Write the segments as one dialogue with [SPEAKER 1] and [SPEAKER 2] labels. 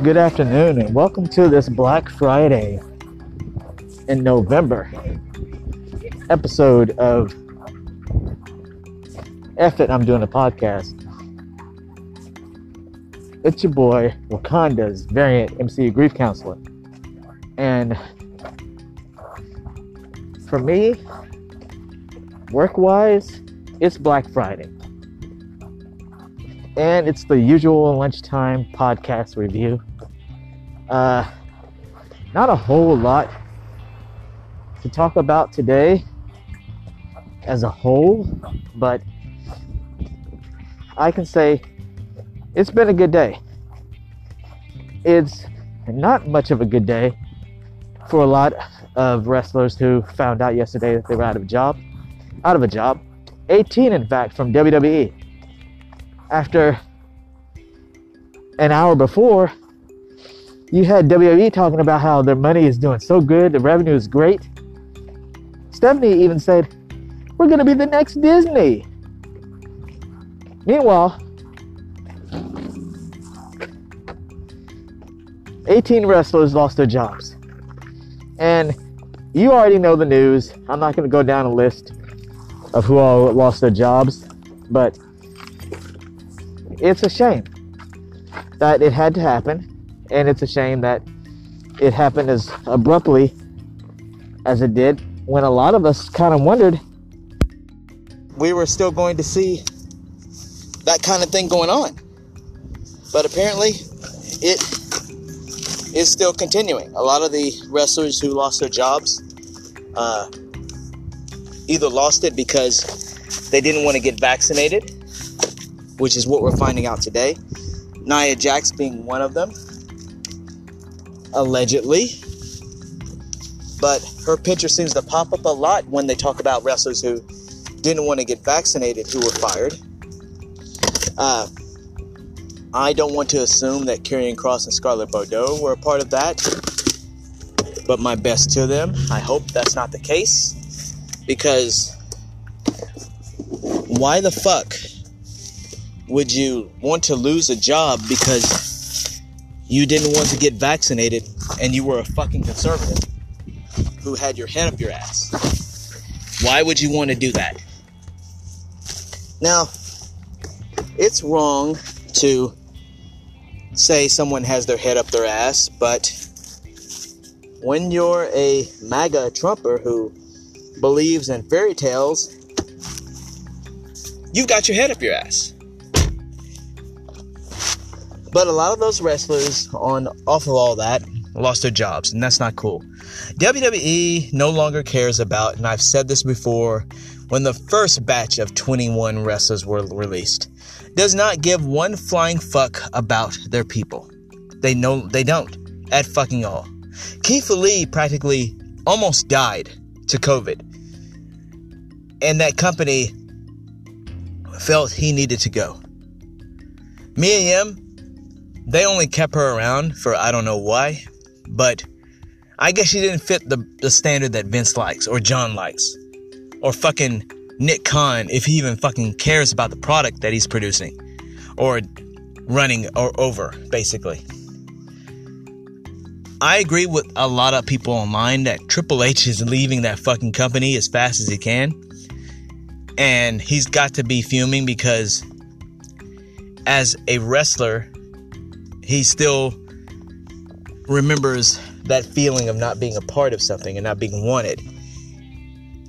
[SPEAKER 1] Good afternoon, and welcome to this Black Friday in November episode of F I'm doing a podcast. It's your boy, Wakanda's variant MC grief counselor. And for me, work wise, it's Black Friday. And it's the usual lunchtime podcast review. Uh, not a whole lot to talk about today as a whole, but I can say it's been a good day. It's not much of a good day for a lot of wrestlers who found out yesterday that they were out of a job. Out of a job. 18, in fact, from WWE. After an hour before, you had WWE talking about how their money is doing so good, the revenue is great. Stephanie even said, We're going to be the next Disney. Meanwhile, 18 wrestlers lost their jobs. And you already know the news. I'm not going to go down a list of who all lost their jobs, but it's a shame that it had to happen and it's a shame that it happened as abruptly as it did when a lot of us kind of wondered we were still going to see that kind of thing going on. But apparently, it is still continuing. A lot of the wrestlers who lost their jobs uh, either lost it because they didn't want to get vaccinated, which is what we're finding out today. Nia Jax being one of them allegedly. But her picture seems to pop up a lot when they talk about wrestlers who didn't want to get vaccinated who were fired. Uh, I don't want to assume that Karrion Kross and Scarlett Bordeaux were a part of that, but my best to them. I hope that's not the case because why the fuck would you want to lose a job because you didn't want to get vaccinated and you were a fucking conservative who had your head up your ass. Why would you want to do that? Now, it's wrong to say someone has their head up their ass, but when you're a MAGA Trumper who believes in fairy tales, you've got your head up your ass. But a lot of those wrestlers, on off of all that, lost their jobs, and that's not cool. WWE no longer cares about, and I've said this before, when the first batch of 21 wrestlers were released, does not give one flying fuck about their people. They know they don't at fucking all. Keith Lee practically almost died to COVID, and that company felt he needed to go. Mia Yim they only kept her around for I don't know why, but I guess she didn't fit the, the standard that Vince likes or John likes or fucking Nick Khan if he even fucking cares about the product that he's producing or running or over basically. I agree with a lot of people online that Triple H is leaving that fucking company as fast as he can. And he's got to be fuming because as a wrestler, he still remembers that feeling of not being a part of something and not being wanted.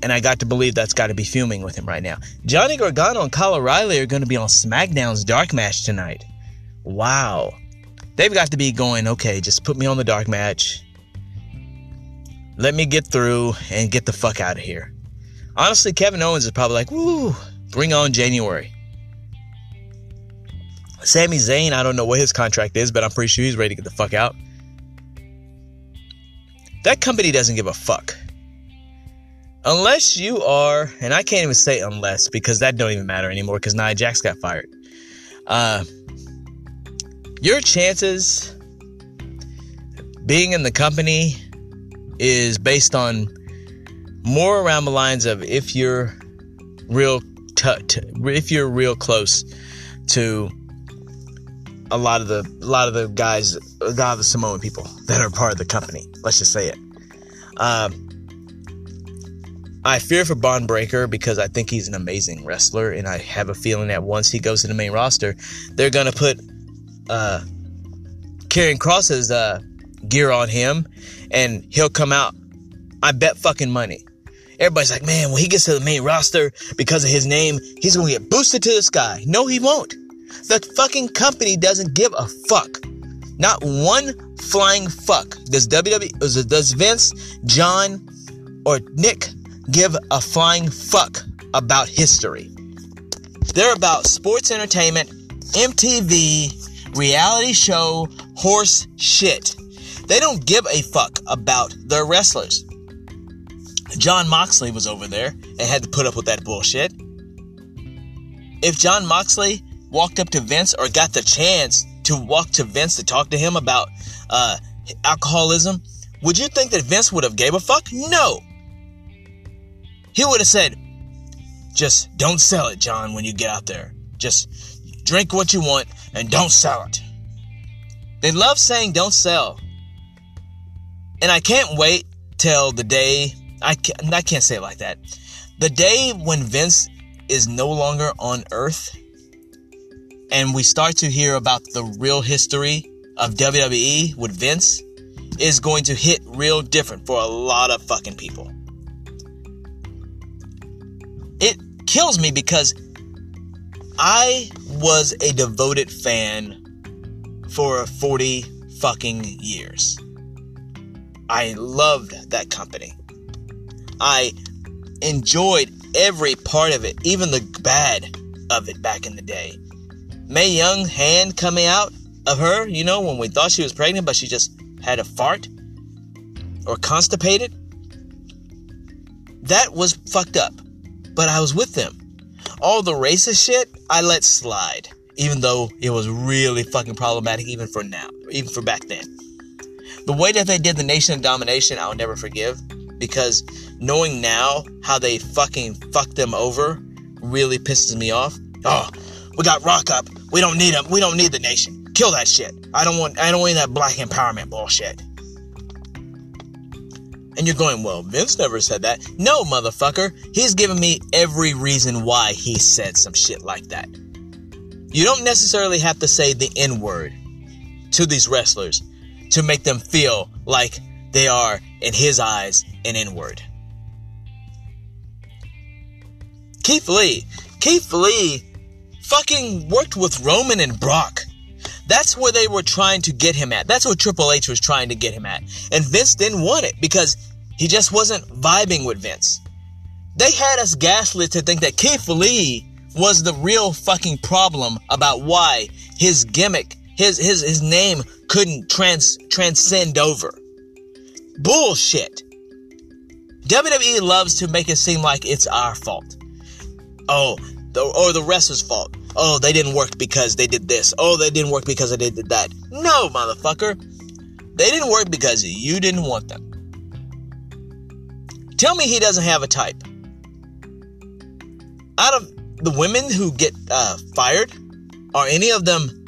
[SPEAKER 1] And I got to believe that's got to be fuming with him right now. Johnny Gargano and Kyle O'Reilly are going to be on SmackDown's Dark Match tonight. Wow. They've got to be going, okay, just put me on the Dark Match. Let me get through and get the fuck out of here. Honestly, Kevin Owens is probably like, woo, bring on January. Sami Zayn, I don't know what his contract is, but I'm pretty sure he's ready to get the fuck out. That company doesn't give a fuck. Unless you are, and I can't even say unless because that don't even matter anymore because Nia Jax got fired. Uh, your chances being in the company is based on more around the lines of if you're real t- t- if you're real close to a lot of the a lot of the guys, a lot of the Samoan people that are part of the company. Let's just say it. Um, I fear for Bron Breakker because I think he's an amazing wrestler, and I have a feeling that once he goes to the main roster, they're gonna put uh, Kross's uh, gear on him, and he'll come out. I bet fucking money. Everybody's like, man, when he gets to the main roster because of his name, he's gonna get boosted to the sky. No, he won't. The fucking company doesn't give a fuck. Not one flying fuck. Does WWE, does Vince, John, or Nick give a flying fuck about history? They're about sports entertainment, MTV, reality show, horse shit. They don't give a fuck about their wrestlers. Jon Moxley was over there and had to put up with that bullshit. If Jon Moxley walked up to Vince or got the chance to walk to Vince to talk to him about uh, alcoholism, would you think that Vince would have gave a fuck? No. He would have said, just don't sell it, John, when you get out there. Just drink what you want and don't sell it. They love saying don't sell. And I can't wait till the day, I can't, I can't say it like that. The day when Vince is no longer on earth and we start to hear about the real history of WWE with Vince is going to hit real different for a lot of fucking people. It kills me because I was a devoted fan for 40 fucking years. I loved that company. I enjoyed every part of it, even the bad of it back in the day. Mae Young hand coming out of her, you know, when we thought she was pregnant, but she just had a fart or constipated. That was fucked up. But I was with them. All the racist shit, I let slide. Even though it was really fucking problematic, even for now, even for back then. The way that they did the Nation of Domination, I'll never forgive. Because knowing now how they fucking fucked them over really pisses me off. Oh, we got Rock up. We don't need them. We don't need the nation. Kill that shit. I don't want. I don't want that black empowerment bullshit. And you're going, well, Vince never said that. No, motherfucker. He's given me every reason why he said some shit like that. You don't necessarily have to say the N word to these wrestlers to make them feel like they are, in his eyes, an N word. Keith Lee. Keith Lee fucking worked with Roman and Brock. That's where they were trying to get him at. That's what Triple H was trying to get him at. And Vince didn't want it because he just wasn't vibing with Vince. They had us gaslit to think that Keith Lee was the real fucking problem about why his gimmick, his his his name couldn't trans transcend over. Bullshit. WWE loves to make it seem like it's our fault. Oh, the, or the wrestler's fault. Oh, they didn't work because they did this. Oh, they didn't work because they did that. No, motherfucker. They didn't work because you didn't want them. Tell me he doesn't have a type. Out of the women who get uh, fired, are any of them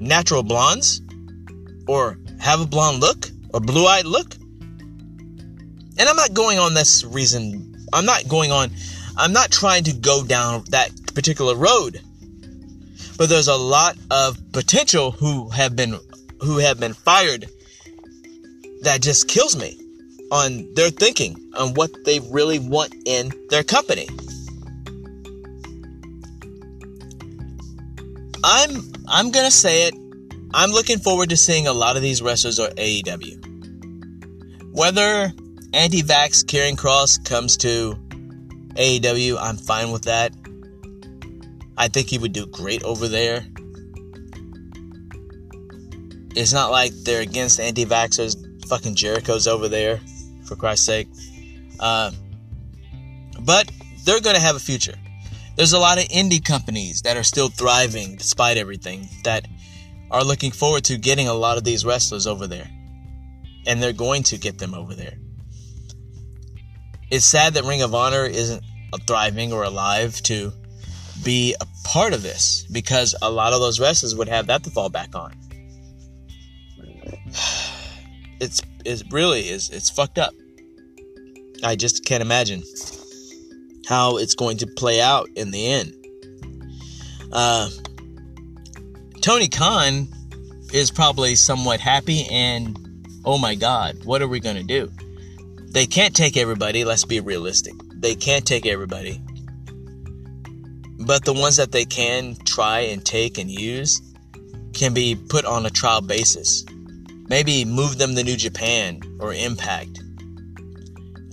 [SPEAKER 1] natural blondes? Or have a blonde look? Or blue eyed look? And I'm not going on this reason. I'm not going on I'm not trying to go down that particular road. But there's a lot of potential who have been who have been fired that just kills me on their thinking on what they really want in their company. I'm I'm gonna say it. I'm looking forward to seeing a lot of these wrestlers on AEW. Whether anti-vax Karrion Kross comes to AEW, I'm fine with that. I think he would do great over there. It's not like they're against anti vaxxers. Fucking Jericho's over there, for Christ's sake. Uh, but they're going to have a future. There's a lot of indie companies that are still thriving despite everything that are looking forward to getting a lot of these wrestlers over there. And they're going to get them over there. It's sad that Ring of Honor isn't thriving or alive to be a part of this because a lot of those wrestlers would have that to fall back on. It's it really is it's fucked up. I just can't imagine how it's going to play out in the end. Uh, Tony Khan is probably somewhat happy, and oh my God, what are we going to do? They can't take everybody, let's be realistic. They can't take everybody. But the ones that they can try and take and use can be put on a trial basis. Maybe move them to New Japan or Impact.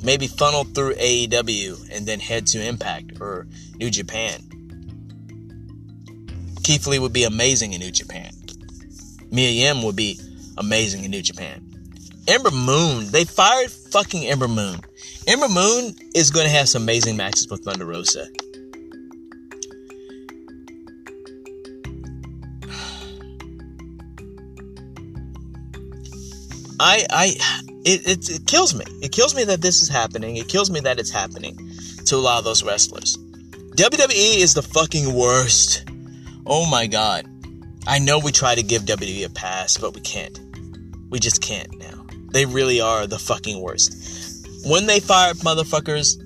[SPEAKER 1] Maybe funnel through AEW and then head to Impact or New Japan. Keith Lee would be amazing in New Japan. Mia Yim would be amazing in New Japan. Ember Moon, they fired fucking Ember Moon. Ember Moon is going to have some amazing matches with Thunder Rosa. I, I, it, it, it kills me. It kills me that this is happening. It kills me that it's happening to a lot of those wrestlers. WWE is the fucking worst. Oh my god. I know we try to give WWE a pass, but we can't. We just can't now. They really are the fucking worst. When they fire motherfuckers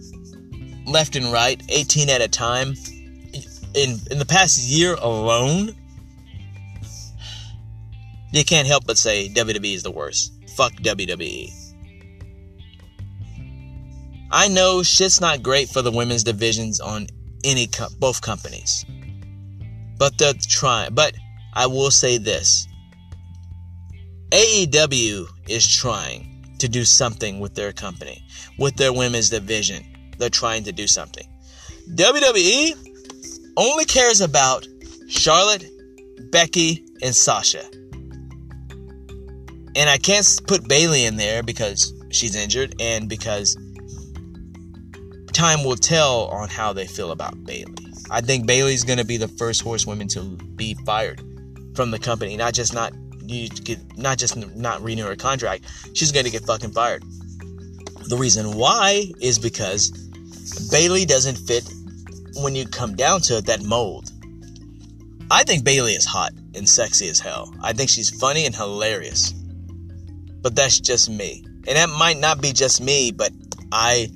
[SPEAKER 1] left and right, 18 at a time, in in the past year alone, you can't help but say WWE is the worst. Fuck WWE. I know shit's not great for the women's divisions on any co- both companies. But they're trying. But I will say this. AEW is trying to do something with their company, with their women's division. They're trying to do something. WWE only cares about Charlotte, Becky, and Sasha. And I can't put Bayley in there because she's injured and because time will tell on how they feel about Bayley. I think Bayley's going to be the first horsewoman to be fired from the company, not just not you get not just not renew her contract. She's going to get fucking fired. The reason why is because Bayley doesn't fit when you come down to it that mold. I think Bayley is hot and sexy as hell. I think she's funny and hilarious. But that's just me. And that might not be just me, but I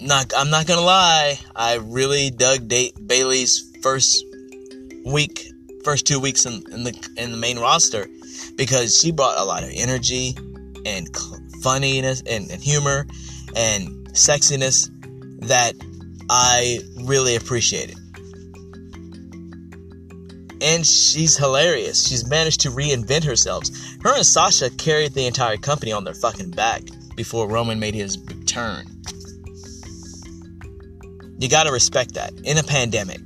[SPEAKER 1] not I'm not gonna lie, I really dug date Bayley's first week, first two weeks in, in the in the main roster because she brought a lot of energy and funniness and, and humor and sexiness that I really appreciated. And she's hilarious. She's managed to reinvent herself. Her and Sasha carried the entire company on their fucking back before Roman made his return. You gotta respect that in a pandemic.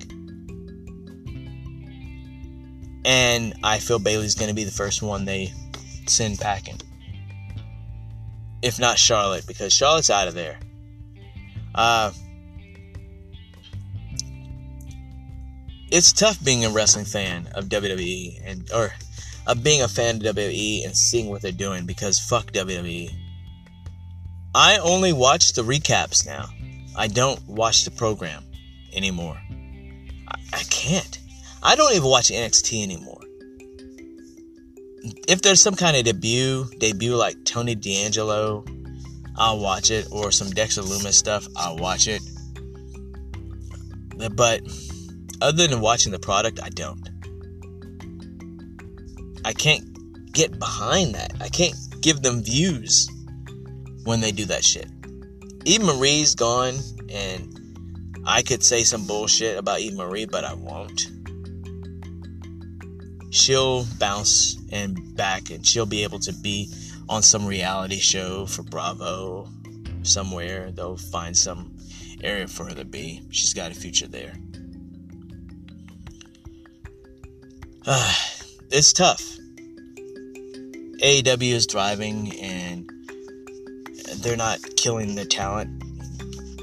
[SPEAKER 1] And I feel Bayley's gonna be the first one they send packing. If not Charlotte, because Charlotte's out of there. Uh, it's tough being a wrestling fan of WWE and or of being a fan of WWE and seeing what they're doing because fuck WWE. I only watch the recaps now. I don't watch the program anymore. I, I can't. I don't even watch NXT anymore. If there's some kind of debut, debut like Tony D'Angelo, I'll watch it, or some Dexter Lumis stuff, I'll watch it. But other than watching the product, I don't. I can't get behind that. I can't give them views when they do that shit. Eva Marie's gone, and I could say some bullshit about Eve Marie, but I won't. She'll bounce and back, and she'll be able to be on some reality show for Bravo somewhere. They'll find some area for her to be. She's got a future there. it's tough. AEW is driving and they're not killing the talent.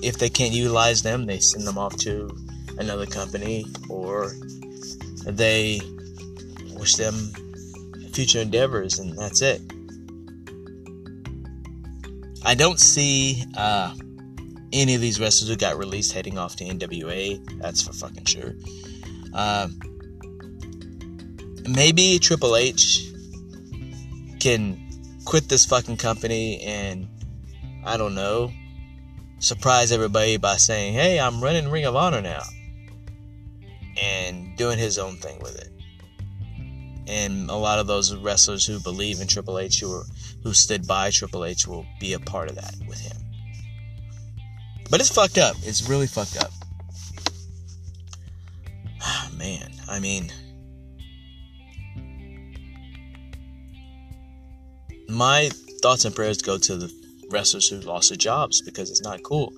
[SPEAKER 1] If they can't utilize them, they send them off to another company or they wish them future endeavors and that's it. I don't see uh, any of these wrestlers who got released heading off to NWA. That's for fucking sure. Um, maybe Triple H can quit this fucking company and I don't know, surprise everybody by saying, "Hey, I'm running Ring of Honor now," and doing his own thing with it. And a lot of those wrestlers who believe in Triple H, who who stood by Triple H, will be a part of that with him. But it's fucked up. It's really fucked up. Oh, man, I mean, my thoughts and prayers go to the wrestlers who lost their jobs because it's not cool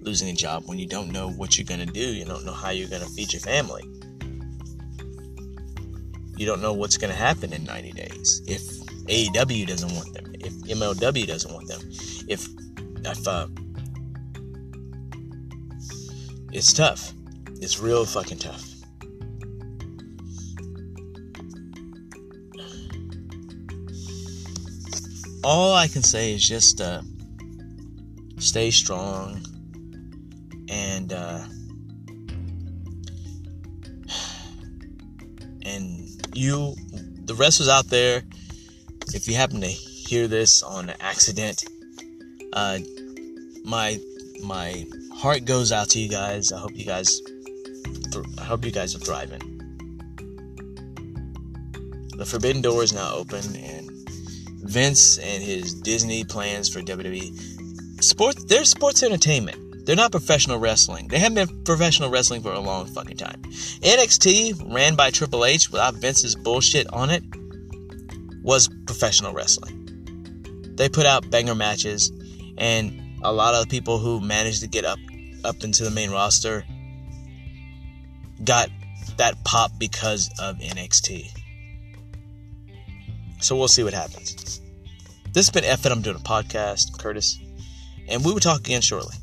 [SPEAKER 1] losing a job when you don't know what you're going to do. You don't know how you're going to feed your family. You don't know what's going to happen in 90 days. If AEW doesn't want them, if MLW doesn't want them, if, if, uh, it's tough. It's real fucking tough. All I can say is just, uh, stay strong and uh, and you the wrestlers out there. If you happen to hear this on accident uh, my my heart goes out to you guys. I hope you guys th- i hope you guys are thriving. The forbidden door is now open and vince and his disney plans for wwe sports they're sports entertainment. They're not professional wrestling. They haven't been professional wrestling for a long fucking time. NXT, ran by Triple H without Vince's bullshit on it, was professional wrestling. They put out banger matches, and a lot of people who managed to get up up into the main roster got that pop because of NXT. So we'll see what happens. This has been F I'm doing a podcast. Curtis and we will talk again shortly.